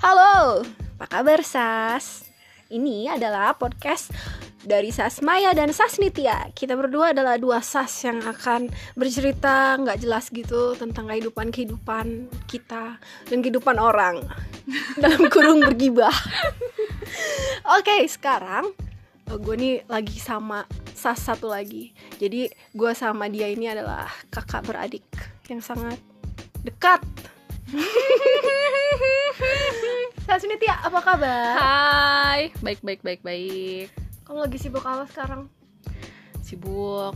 Halo, apa kabar Sas? Ini adalah podcast dari Sas Maya dan Sas Nitya. Kita berdua adalah dua Sas yang akan bercerita nggak jelas gitu tentang kehidupan-kehidupan kita dan kehidupan orang Dalam kurung bergibah. Oke, sekarang eh, gue nih lagi sama Sas satu lagi. Jadi gue sama dia ini adalah kakak beradik yang sangat dekat Sas Nitya, apa kabar? Hai, baik baik baik baik. Kamu lagi sibuk apa sekarang? Sibuk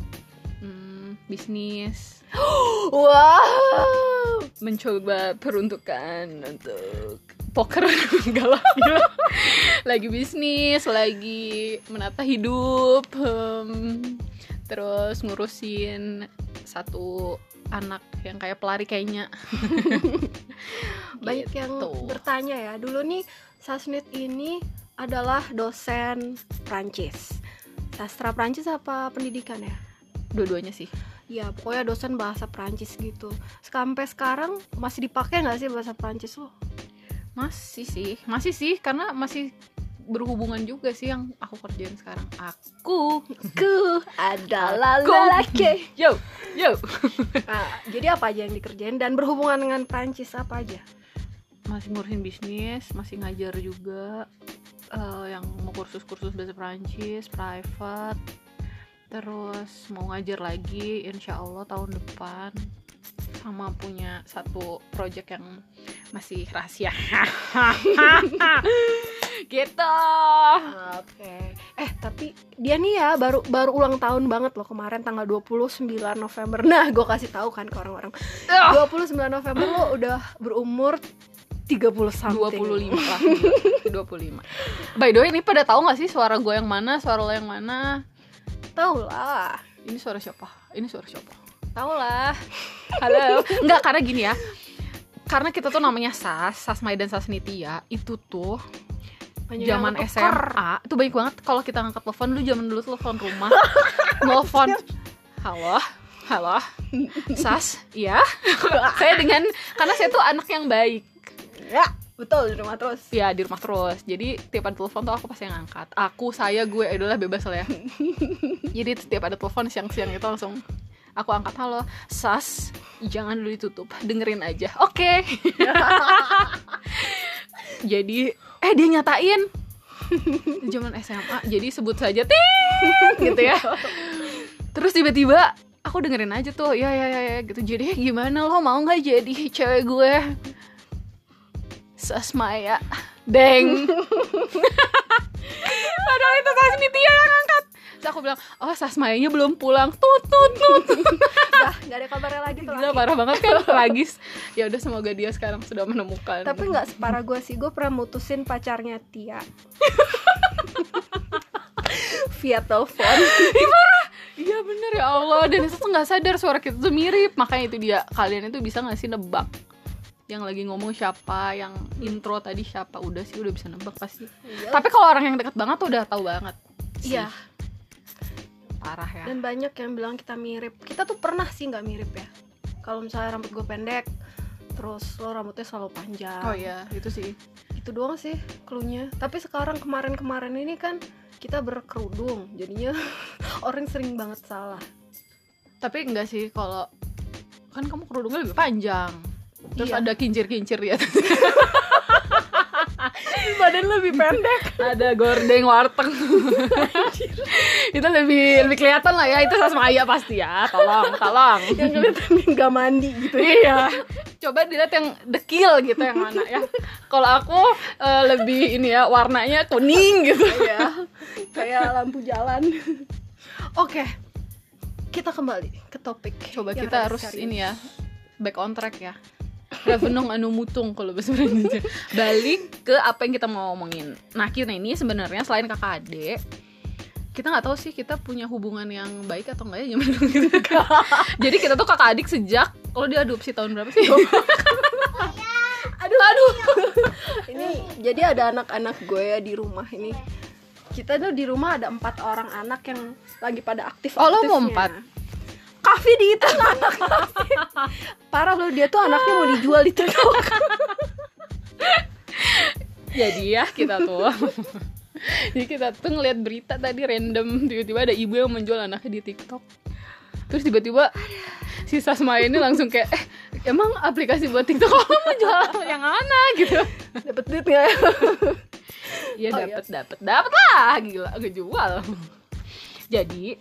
hmm, bisnis, Wow. mencoba peruntukan untuk poker enggak lah gila. lagi bisnis, lagi menata hidup, hmm, terus ngurusin satu anak yang kayak pelari kayaknya. Banyak yang Gitu. bertanya ya. Dulu nih Sasnit ini adalah dosen Prancis. Sastra Prancis apa pendidikan ya? Dua-duanya sih. Ya, pokoknya dosen bahasa Prancis gitu. Sampai sekarang masih dipakai nggak sih bahasa Prancis lo? Masih sih, masih sih karena masih berhubungan juga sih yang aku kerjain sekarang. Aku Ku adalah Aku. lelaki. yo yo Nah, jadi apa aja yang dikerjain dan berhubungan dengan Prancis apa aja? masih ngurusin bisnis, masih ngajar juga eh, yang mau kursus-kursus bahasa Prancis, private. Terus mau ngajar lagi insya Allah tahun depan sama punya satu project yang masih rahasia gitu Oke. Eh, tapi dia nih ya baru baru ulang tahun banget loh kemarin tanggal 29 November. Nah, gue kasih tahu kan ke orang-orang. 29 November lo udah berumur 30 something. 25 lah 25 by the way ini pada tahu nggak sih suara gue yang mana suara lo yang mana Tahu lah. ini suara siapa ini suara siapa Tahu lah. halo nggak karena gini ya karena kita tuh namanya Sas Sasmai dan Sasnitia itu tuh Banyak zaman. SMA itu banyak banget. Kalau kita ngangkat telepon dulu zaman dulu telepon rumah. Telepon halo halo. Sas iya. Saya dengan karena saya tuh anak yang baik. Ya, betul di rumah terus. ya di rumah terus. Jadi tiap ada telepon tuh aku pasti yang ngangkat. Aku saya gue adalah bebas lah ya. Jadi setiap ada telepon siang-siang itu langsung aku angkat halo sas jangan dulu ditutup. Dengerin aja. Oke. Jadi eh dia nyatain. Zaman SMA jadi sebut saja ting gitu ya. Terus tiba-tiba aku dengerin aja tuh ya ya ya, ya gitu. Jadi gimana lo? Mau nggak jadi cewek gue? Sasmaya Deng. Padahal itu Sasnitia yang angkat Terus aku bilang Oh Sasmayanya belum pulang. Tut tut tut. Dah, gak ada kabarnya lagi tuh. Gila lagi. parah banget kan Tragis Ya udah semoga dia sekarang sudah menemukan. Tapi nggak separah gue sih, gue pernah mutusin pacarnya Tia. Via telepon. Iya bener ya Allah. Dan itu gak sadar suara kita tuh mirip. Makanya itu dia Kalian itu bisa gak sih nebak? Yang lagi ngomong siapa, yang intro tadi siapa, udah sih udah bisa nebak pasti. Tapi kalau orang yang deket banget tuh udah tahu banget. Iya, parah ya. dan banyak yang bilang kita mirip Kita tuh pernah sih nggak mirip ya Kalau misalnya rambut gue pendek Terus lo rambutnya selalu panjang Oh iya, itu sih. Itu doang sih cluenya Tapi sekarang kemarin-kemarin ini kan Kita berkerudung Jadinya orang sering banget salah Tapi enggak sih kalau kan kamu kerudungnya lebih panjang. Terus Iya. ada kincir-kincir ya. Badan lebih pendek ada gordeng warteg. itu lebih lebih kelihatan lah ya. Itu Sasmaya pasti ya. Tolong, tolong. Yang kelihatan gak mandi gitu iya. Coba dilihat yang dekil gitu yang mana ya. Kalau aku eh, lebih ini ya warnanya kuning gitu. Iya Kayak lampu jalan Oke Kita kembali ke topik Coba kita harus ini ya back on track ya. Revenong anu mutung kalau bahasa Indonesia. Balik ke apa yang kita mau ngomongin. Nah kita ini sebenarnya selain kakak adik, kita nggak tahu sih kita punya hubungan yang baik atau enggak ya zaman dulu. Jadi kita tuh kakak adik sejak kalau dia adopsi tahun berapa sih? Aduh aduh Ini jadi ada anak-anak gue ya di rumah ini Kita tuh di rumah ada empat orang anak yang lagi pada aktif Oh, lo mau empat? Kavi dihitung anak Parah loh dia tuh anaknya mau dijual di TikTok jadi ya kita tuh. Jadi kita tuh ngeliat berita tadi random tiba-tiba ada ibu yang menjual anaknya di TikTok. Terus tiba-tiba si Sasma ini langsung kayak eh, emang aplikasi buat TikTok kamu menjual yang mana? Gitu. Dapat duit nggak? ya? Oh, dapat dapat dapat lah. Gila ngejual jadi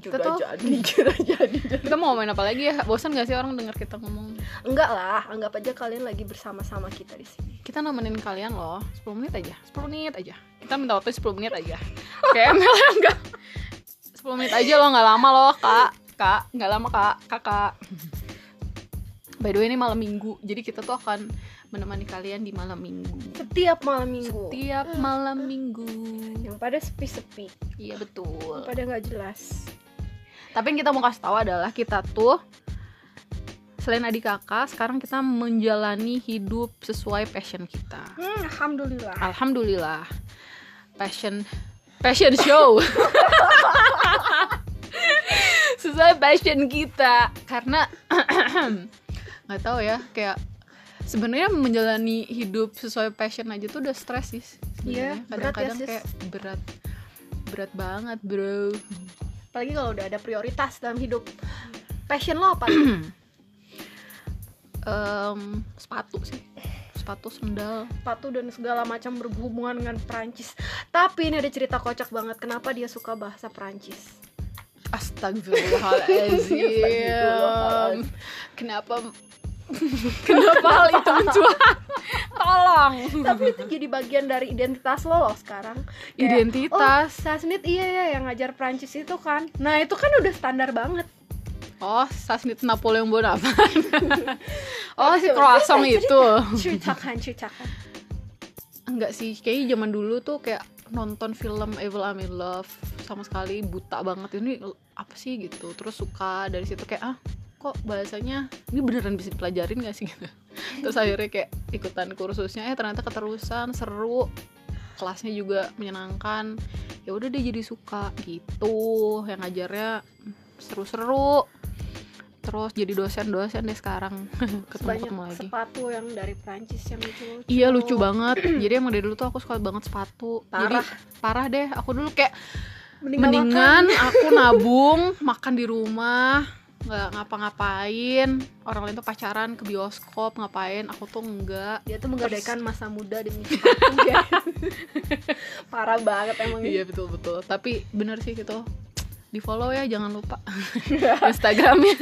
kita tuh jadi, juga jadi. kita mau ngomongin apa lagi ya? Bosan gak sih orang dengar kita ngomong? Enggak lah, anggap aja kalian lagi bersama-sama kita di sini. kita nemenin kalian loh 10 menit aja. 10 menit aja. Kita minta waktu 10 menit aja. Kayak ML enggak 10 menit aja loh nggak lama loh kak. Kak nggak lama kak. Kakak. By the way ini malam minggu. Jadi kita tuh akan menemani kalian di malam minggu. Setiap malam minggu. tiap malam minggu. Yang pada sepi-sepi, iya betul. Yang pada nggak jelas. Tapi yang kita mau kasih tahu adalah kita tuh selain adik kakak sekarang kita menjalani hidup sesuai passion kita. Hmm, alhamdulillah. Alhamdulillah. Passion passion show. Sesuai passion kita. Karena nggak tahu ya kayak sebenarnya menjalani hidup sesuai passion aja tuh udah stres sih Iya, ya, kadang-kadang sis. kayak berat berat banget bro Apalagi kalau udah ada prioritas dalam hidup. Passion lo apa? Em, sepatu sih sepatu sendal Sepatu dan segala macam berhubungan dengan Perancis. Tapi ini ada cerita kocak banget. Kenapa dia suka bahasa Perancis? Astagfirullahaladzim Astagfirullahaladzim. Kenapa Kenapa hal itu mencuat Tolong Tapi itu jadi bagian dari identitas lo loh sekarang. Kayak, Identitas Oh, Sasnit iya ya yang ngajar Perancis itu kan. Nah itu kan udah standar banget. Oh, Sasnit Napoleon Bonaparte Oh, si croissant cerita, itu Ceritakan, ceritakan. Enggak sih, kayaknya zaman dulu tuh kayak nonton film Evil I'm in Love sama sekali buta banget ini apa sih gitu terus suka dari situ kayak ah kok bahasanya ini beneran bisa dipelajarin gak sih gitu terus akhirnya kayak ikutan kursusnya eh ternyata keterusan seru kelasnya juga menyenangkan ya udah deh jadi suka gitu yang ngajarnya seru-seru terus jadi dosen-dosen deh sekarang ketemu Banyak lagi sepatu yang dari Perancis yang lucu-lucu. Iya lucu banget. Jadi emang dari dulu tuh aku suka banget sepatu. Parah. Jadi parah deh. Aku dulu kayak Mending mendingan aku nabung, makan di rumah, nggak ngapa-ngapain. Orang lain tuh pacaran ke bioskop ngapain. Aku tuh enggak. dia tuh menggadaikan masa muda demi sepatu ya. Parah banget emang. Iya betul betul. Tapi bener sih gitu. Di follow ya jangan lupa Instagramnya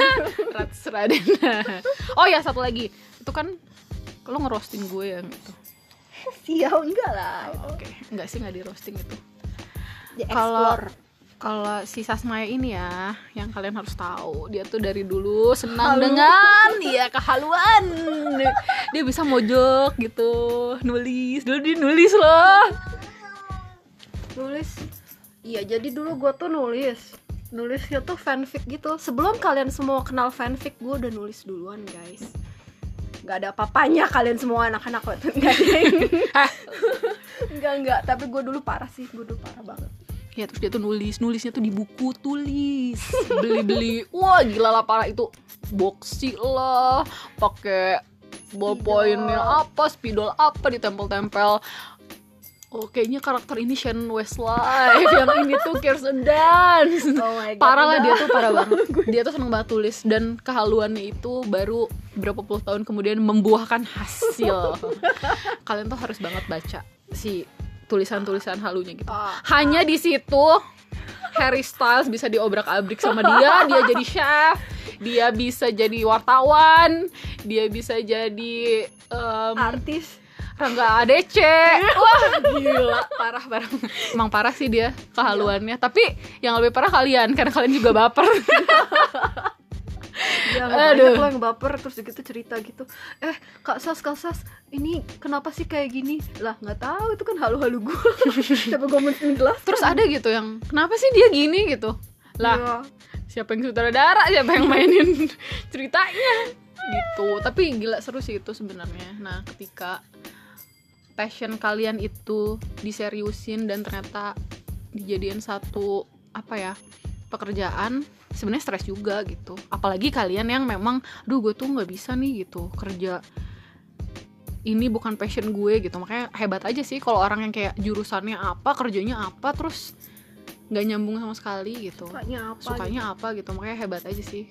Rats Radena. Oh ya satu lagi itu kan lo ngerosting gue ya gitu. Sial enggak lah. Oke, enggak sih nggak di roasting itu. Di Kalau-. Kalau si Sasmaya ini ya, yang kalian harus tahu, dia tuh dari dulu senang Halu. dengan dia kehaluan. Dia bisa mojok gitu, nulis, dulu dia nulis loh. nulis. Iya jadi dulu gue tuh nulis. Nulisnya tuh fanfic gitu. Sebelum kalian semua kenal fanfic gue udah nulis duluan guys. Nggak ada apa-apanya kalian semua anak-anak. Nggak nggak nggak. Tapi gue dulu parah sih. Gue dulu parah banget Ya terus dia tuh nulis, nulisnya tuh di buku tulis, beli-beli, wah gila lah parah. Itu boxy lah, pakai ballpointnya apa, spidol apa ditempel-tempel. Oh kayaknya karakter ini Shannon Westlife, yang ini tuh Kirsten Dunst. oh my god parah lah dia tuh parah banget. Dia tuh seneng banget tulis. Dan kehaluannya itu baru berapa puluh tahun kemudian membuahkan hasil. Kalian tuh harus banget baca si tulisan-tulisan halunya gitu. Ah. hanya di situ Harry Styles bisa diobrak-abrik sama dia dia jadi chef dia bisa jadi wartawan dia bisa jadi em, artis. Rangga ADC Wah gila. Parah parah. Emang parah sih dia Kehaluannya. Tapi yang lebih parah kalian Karena kalian juga baper ya Aduh. banyak lo yang baper terus gitu cerita gitu. Eh kak sas kak sas ini kenapa sih kayak gini? Lah nggak tahu itu kan halu-halu gue tapi gue jelas? Terus ada gitu yang Kenapa sih dia gini? gitu. Lah siapa yang sutradara? Siapa yang mainin ceritanya? Gitu. Tapi gila seru sih itu sebenarnya. Nah ketika Passion kalian itu Diseriusin dan ternyata Dijadiin satu Apa ya Pekerjaan sebenarnya stres juga gitu. Apalagi kalian yang memang duh gue tuh nggak bisa nih gitu kerja ini bukan passion gue gitu. Makanya hebat aja sih kalau orang yang kayak jurusannya apa kerjanya apa terus nggak nyambung sama sekali gitu. Sukanya apa sukanya apa gitu. Makanya hebat aja sih.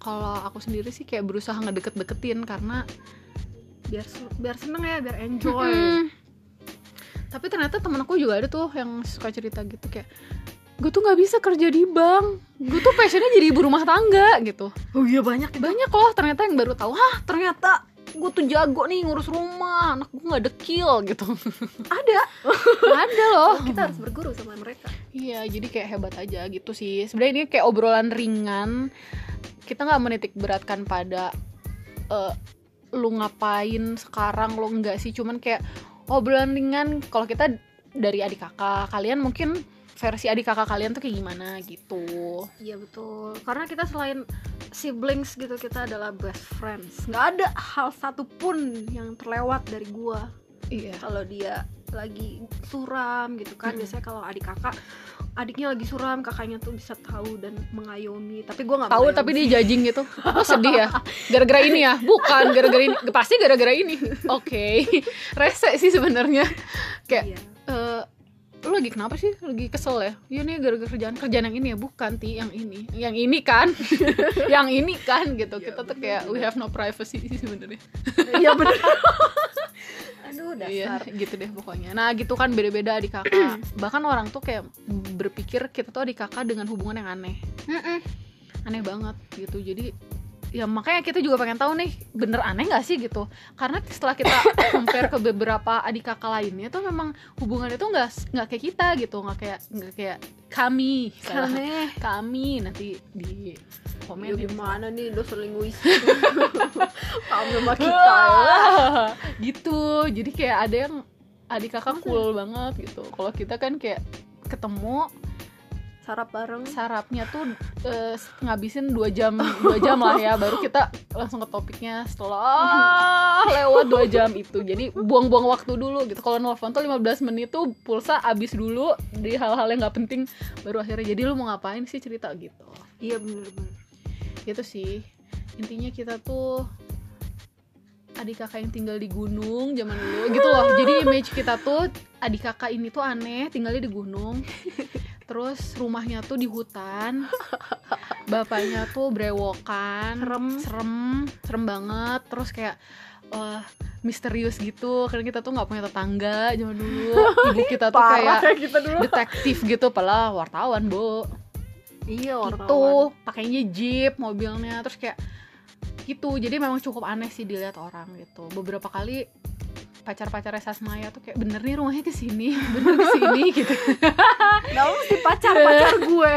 Kalau aku sendiri sih kayak berusaha ngedeket-deketin karena gitu. biar biar seneng ya biar enjoy. Mm. tapi ternyata temen aku juga ada tuh yang suka cerita gitu kayak gue tuh nggak bisa kerja di bank. Gue tuh passionnya jadi ibu rumah tangga gitu. Oh iya banyak banyak loh ternyata yang baru tahu. Hah ternyata gue tuh jago nih ngurus rumah. Anak gue nggak dekil gitu. Ada? Ada loh. Kita harus berguru sama mereka. Iya jadi kayak hebat aja gitu sih. Sebenarnya ini kayak obrolan ringan. Kita nggak menitik beratkan pada eh, lu ngapain sekarang lo enggak sih. Cuman kayak obrolan ringan. Kalau kita dari adik kakak kalian mungkin versi adik kakak kalian tuh kayak gimana gitu. Iya betul. Karena kita selain siblings gitu kita adalah best friends. Nggak ada hal satupun yang terlewat dari gua. Iya. Kalau dia lagi suram gitu kan Mm-mm. biasanya kalau adik kakak adiknya lagi suram kakaknya tuh bisa tahu dan mengayomi. Tapi gua nggak tahu mengayomi. tapi dia judging gitu. Lo sedih ya? Gara-gara ini ya? Bukan gara-gara ini. Pasti gara-gara ini. Oke. Rese sih sebenarnya. Kayak Iya. eh lu lagi kenapa sih? Lagi kesel ya? Iya nih gara-gara kerjaan kerjaan yang ini ya? Bukan ti yang ini. Yang ini kan? Yang ini kan? Gitu. Iya, kita tuh bener, kayak we bener. have no privacy sih sebenarnya. Iya bener. Aduh iya dasar gitu deh pokoknya. Nah gitu kan beda-beda adik kakak. Bahkan orang tuh kayak berpikir kita tuh adik kakak dengan hubungan yang aneh. Aneh banget gitu. Jadi ya makanya kita juga pengen tahu nih bener aneh gak sih gitu? Karena setelah kita compare ke beberapa adik kakak lainnya tuh memang hubungannya tuh nggak nggak kayak kita gitu nggak kayak nggak kayak kami aneh. Kami nanti di komen Ya ya. gimana nih dosen linguis kamu sama kita ya. gitu jadi kayak ada yang adik kakak cool banget gitu. Kalau kita kan kayak ketemu sarap bareng. Sarapnya tuh eh, ngabisin dua jam dua jam lah ya baru kita langsung ke topiknya. Setelah lewat dua jam itu jadi buang-buang waktu dulu gitu. Kalau nelfon tuh 15 menit tuh pulsa abis dulu di hal-hal yang nggak penting. Baru akhirnya jadi lu mau ngapain sih cerita? gitu. Iya bener bener. Gitu sih. Intinya kita tuh adik kakak yang tinggal di gunung zaman dulu gitu loh. Jadi image kita tuh adik kakak ini tuh aneh tinggalnya di gunung terus rumahnya tuh di hutan. Bapaknya tuh brewokan. Serem. serem. Serem banget. Terus kayak eh, misterius gitu. Karena kita tuh nggak punya tetangga zaman dulu. Ibu kita tuh kayak kita dulu. detektif gitu. Padahal wartawan bu iya gitu. wartawan. Pakainya jeep mobilnya. Terus kayak gitu. Jadi memang cukup aneh sih dilihat orang gitu. Beberapa kali pacar-pacarnya Sasmaya tuh kayak bener nih rumahnya ke sini bener ke sini gitu Gak mesti pacar pacar gue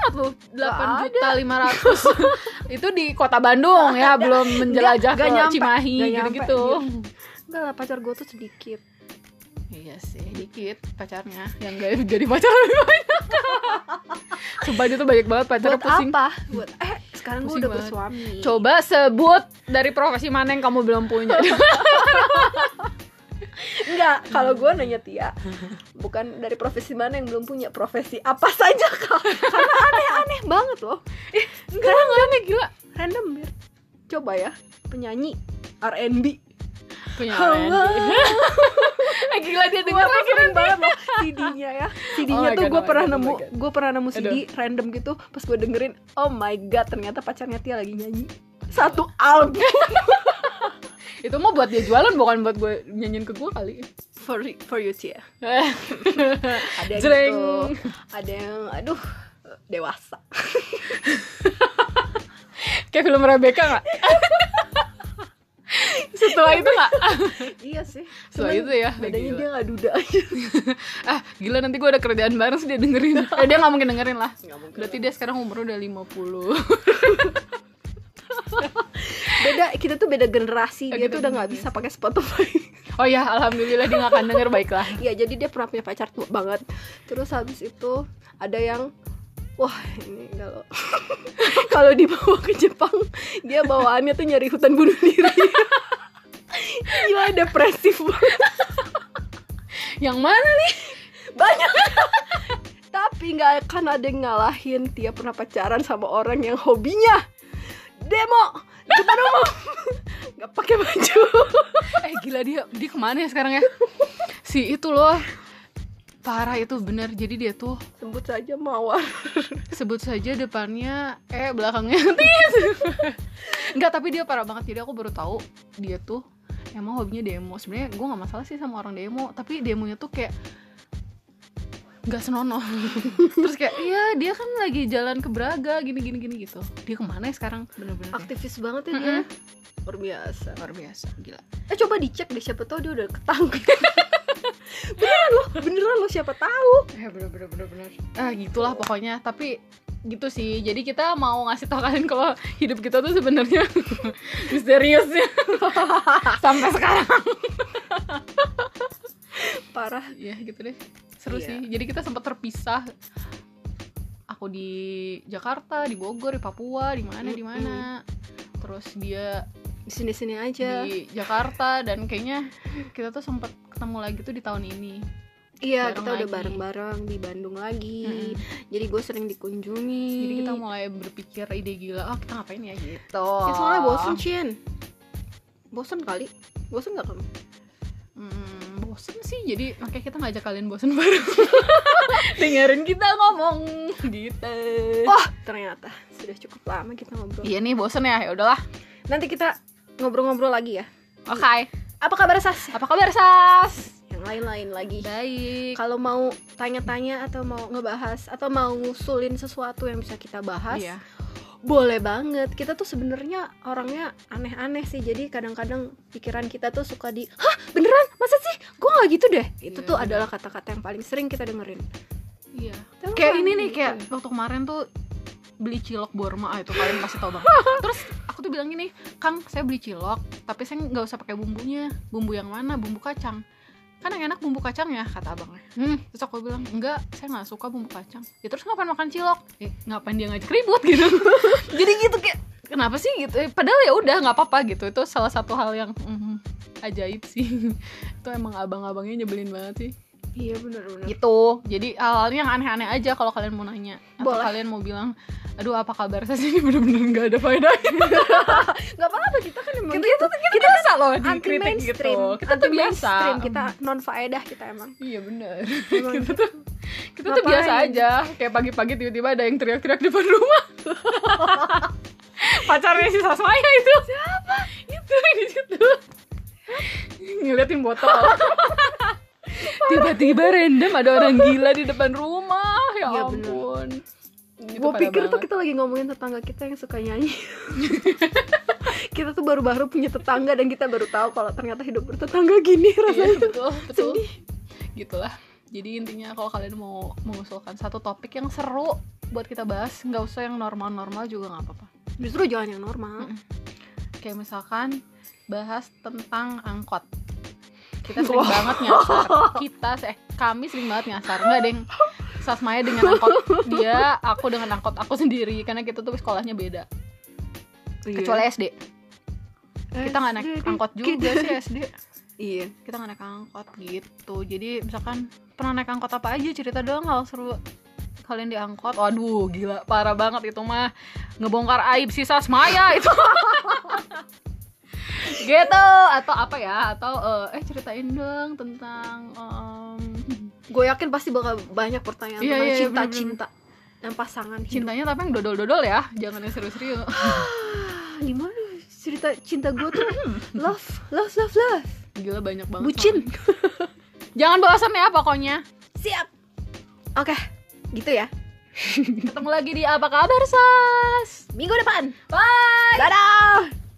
banget loh. 8 juta 500 itu di kota Bandung ya belum menjelajah Nggak ke nyampe, Cimahi gitu-gitu. Enggak lah pacar gue tuh sedikit. Iya sih dikit pacarnya. Yang gak jadi pacar lebih banyak. Sumpah dia tuh banyak banget pacar pusing. apa? Buat eh sekarang gue udah banget. bersuami Coba sebut dari profesi mana yang kamu belum punya. Enggak, kalau gue nanya Tia Bukan dari profesi mana yang belum punya Profesi apa saja kak Karena aneh-aneh banget loh Enggak, enggak aneh gila. Random bir Coba ya Penyanyi R&B Punya. Eh, gila dia Gue denger tuh sering banget loh CD-nya ya CD-nya Oh tuh gue oh pernah God, oh nemu. Gue pernah nemu CD random gitu Pas gue dengerin Oh my god Ternyata pacarnya Tia lagi nyanyi Satu album Itu mah buat dia jualan bukan buat gue nyanyiin ke gue kali. For, for you Tia Ada yang Jreng. gitu Ada yang Aduh Dewasa Kayak film Rebecca gak? Setelah itu gak? Iya sih. Setelah Cuman itu ya. Bedanya gila. dia gak duda. Aja Ah gila nanti gue ada kerjaan bareng sih dia dengerin. Eh dia gak mungkin dengerin lah. Nggak mungkin. Berarti dia sekarang umurnya udah 50 Beda Kita tuh beda generasi. Oh, Dia gitu, tuh udah gak gitu. bisa pakai Spotify. Oh ya alhamdulillah dia gak akan denger. Baiklah. Iya jadi dia pernah punya pacar tua banget. Terus habis itu Ada yang Wah ini kalau Kalau dibawa ke Jepang Dia bawaannya tuh nyari hutan bunuh diri. Gila depresif banget. Yang mana nih? Banyak. Tapi nggak akan ada yang ngalahin Dia pernah pacaran sama orang yang hobinya Demo. Depan umum. Nggak pakai baju. Eh gila dia dia ke mana ya sekarang ya? Si itu loh parah itu bener jadi dia tuh sebut saja mawar. sebut saja depannya eh belakangnya. Tis. Enggak tapi dia parah banget jadi aku baru tahu dia tuh emang hobinya demo. Sebenarnya gue nggak masalah sih sama orang demo tapi demonya tuh kayak nggak senonoh. Terus kayak iya dia kan lagi jalan ke Braga gini gini gini gitu. Dia ke mana ya sekarang? Bener-bener. Aktivis banget ya dia. Mm-mm. luar biasa. Luar biasa gila. Eh coba dicek deh siapa tahu dia udah ketangkep beneran loh beneran loh siapa tahu. Ya bener bener bener bener. Ah gitulah pokoknya tapi gitu sih. Jadi kita mau ngasih tau kalian kalau hidup kita tuh sebenarnya misteriusnya. Sampai sekarang. Parah. Ya gitu deh. Seru Iya. sih. Jadi kita sempat terpisah. Aku di Jakarta di Bogor di Papua di mana di mana. Terus dia di sini sini aja. Di Jakarta dan kayaknya kita tuh sempat ketemu lagi tuh di tahun ini. Iya bareng kita udah lagi. bareng bareng di Bandung lagi. Mm-mm. jadi gue sering dikunjungi. Jadi kita mulai berpikir ide gila oh kita ngapain ya? Gitu. Ya, soalnya bosen Cien bosen kali. Bosen gak kamu? Hmm, bosen sih. Jadi makanya kita ngajak kalian bosen bareng. Dengerin kita ngomong gitu. Wah ternyata sudah cukup lama kita ngobrol. Iya nih bosen ya. Ya udahlah. Nanti kita ngobrol-ngobrol lagi ya? Oke. Apa kabar Sas? Apa kabar sas? Yang lain-lain lagi. Baik. Kalau mau tanya-tanya atau mau ngebahas atau mau ngusulin sesuatu yang bisa kita bahas iya. boleh banget. Kita tuh sebenarnya orangnya aneh-aneh sih. Jadi kadang-kadang pikiran kita tuh suka di hah beneran? Masa sih? Gue nggak gitu deh. Itu Iya, tuh adalah kata-kata yang paling sering kita dengerin. Iya. Tahu kayak ini nih Gitu. kayak waktu kemarin tuh beli cilok Borma ah, itu kalian pasti tau banget. Terus tuh bilang gini Kang saya beli cilok tapi saya nggak usah pakai bumbunya. Bumbu yang mana? Bumbu kacang. Kan yang enak bumbu kacang ya? kata abangnya. Hmm. terus aku bilang enggak saya nggak suka bumbu kacang. Ya terus ngapain makan cilok? Eh ngapain dia ngajak ribut? Gitu. Jadi gitu kayak kenapa sih? Gitu. Eh, padahal ya udah nggak apa-apa gitu. Itu salah satu hal yang mhm, ajaib sih. Itu emang abang-abangnya nyebelin banget sih. Iya bener-bener gitu. Jadi hal-hal yang aneh-aneh aja kalau kalian mau nanya. Atau Boleh. kalian mau bilang aduh apa kabar? Saya sih bener-bener nggak ada faedahnya nggak apa-apa kita kan emang kita gitu. itu kita biasa loh dikritik gitu. mainstream. Kita anti tuh biasa. kita non faedah kita emang. Iya bener. Emang. Kita tuh kita tuh biasa aja. Kayak pagi-pagi tiba-tiba ada yang teriak-teriak di depan rumah. Pacarnya si Sasmaya itu. Siapa? Itu di situ. Ngeliatin botol. Tiba-tiba random ada orang gila di depan rumah. Ya Iya, bener. Ampun Itu gue pikir tuh banget. kita lagi ngomongin tetangga kita yang suka nyanyi. Kita tuh baru-baru punya tetangga dan kita baru tahu kalau ternyata hidup bertetangga gini Iya, rasanya. betul betul. Sedih. gitulah. Jadi intinya kalau kalian mau mengusulkan satu topik yang seru buat kita bahas nggak usah yang normal-normal juga nggak apa-apa. Justru jangan yang normal. Mm. kayak misalkan bahas tentang angkot. Kita sering banget nyasar. Kita eh kami sering banget nyasar. Nggak deng Sasmaya dengan angkot dia aku dengan angkot aku sendiri karena kita tuh sekolahnya beda. Kecuali SD kita nggak naik angkot juga kita- sih SD iya. Kita nggak naik angkot gitu. Jadi misalkan pernah naik angkot apa aja? Cerita doang hal seru kalian di angkot. Waduh gila. Parah banget itu mah. Ngebongkar aib sisa Maya itu. Gitu. Atau apa ya? Atau eh, eh ceritain dong tentang em, gue yakin pasti bakal banyak pertanyaan Iya, tentang iya, cinta bener-bener. cinta dan pasangan hidup. cintanya tapi yang dodol-dodol ya jangan yang serius-serius Ah, gimana? Cerita cinta gue tuh love love love love. Gila banyak banget bucin. jangan bosan ya pokoknya. Siap. Oke gitu ya. Ketemu lagi di apa kabar sas? Minggu depan. Bye. Dadah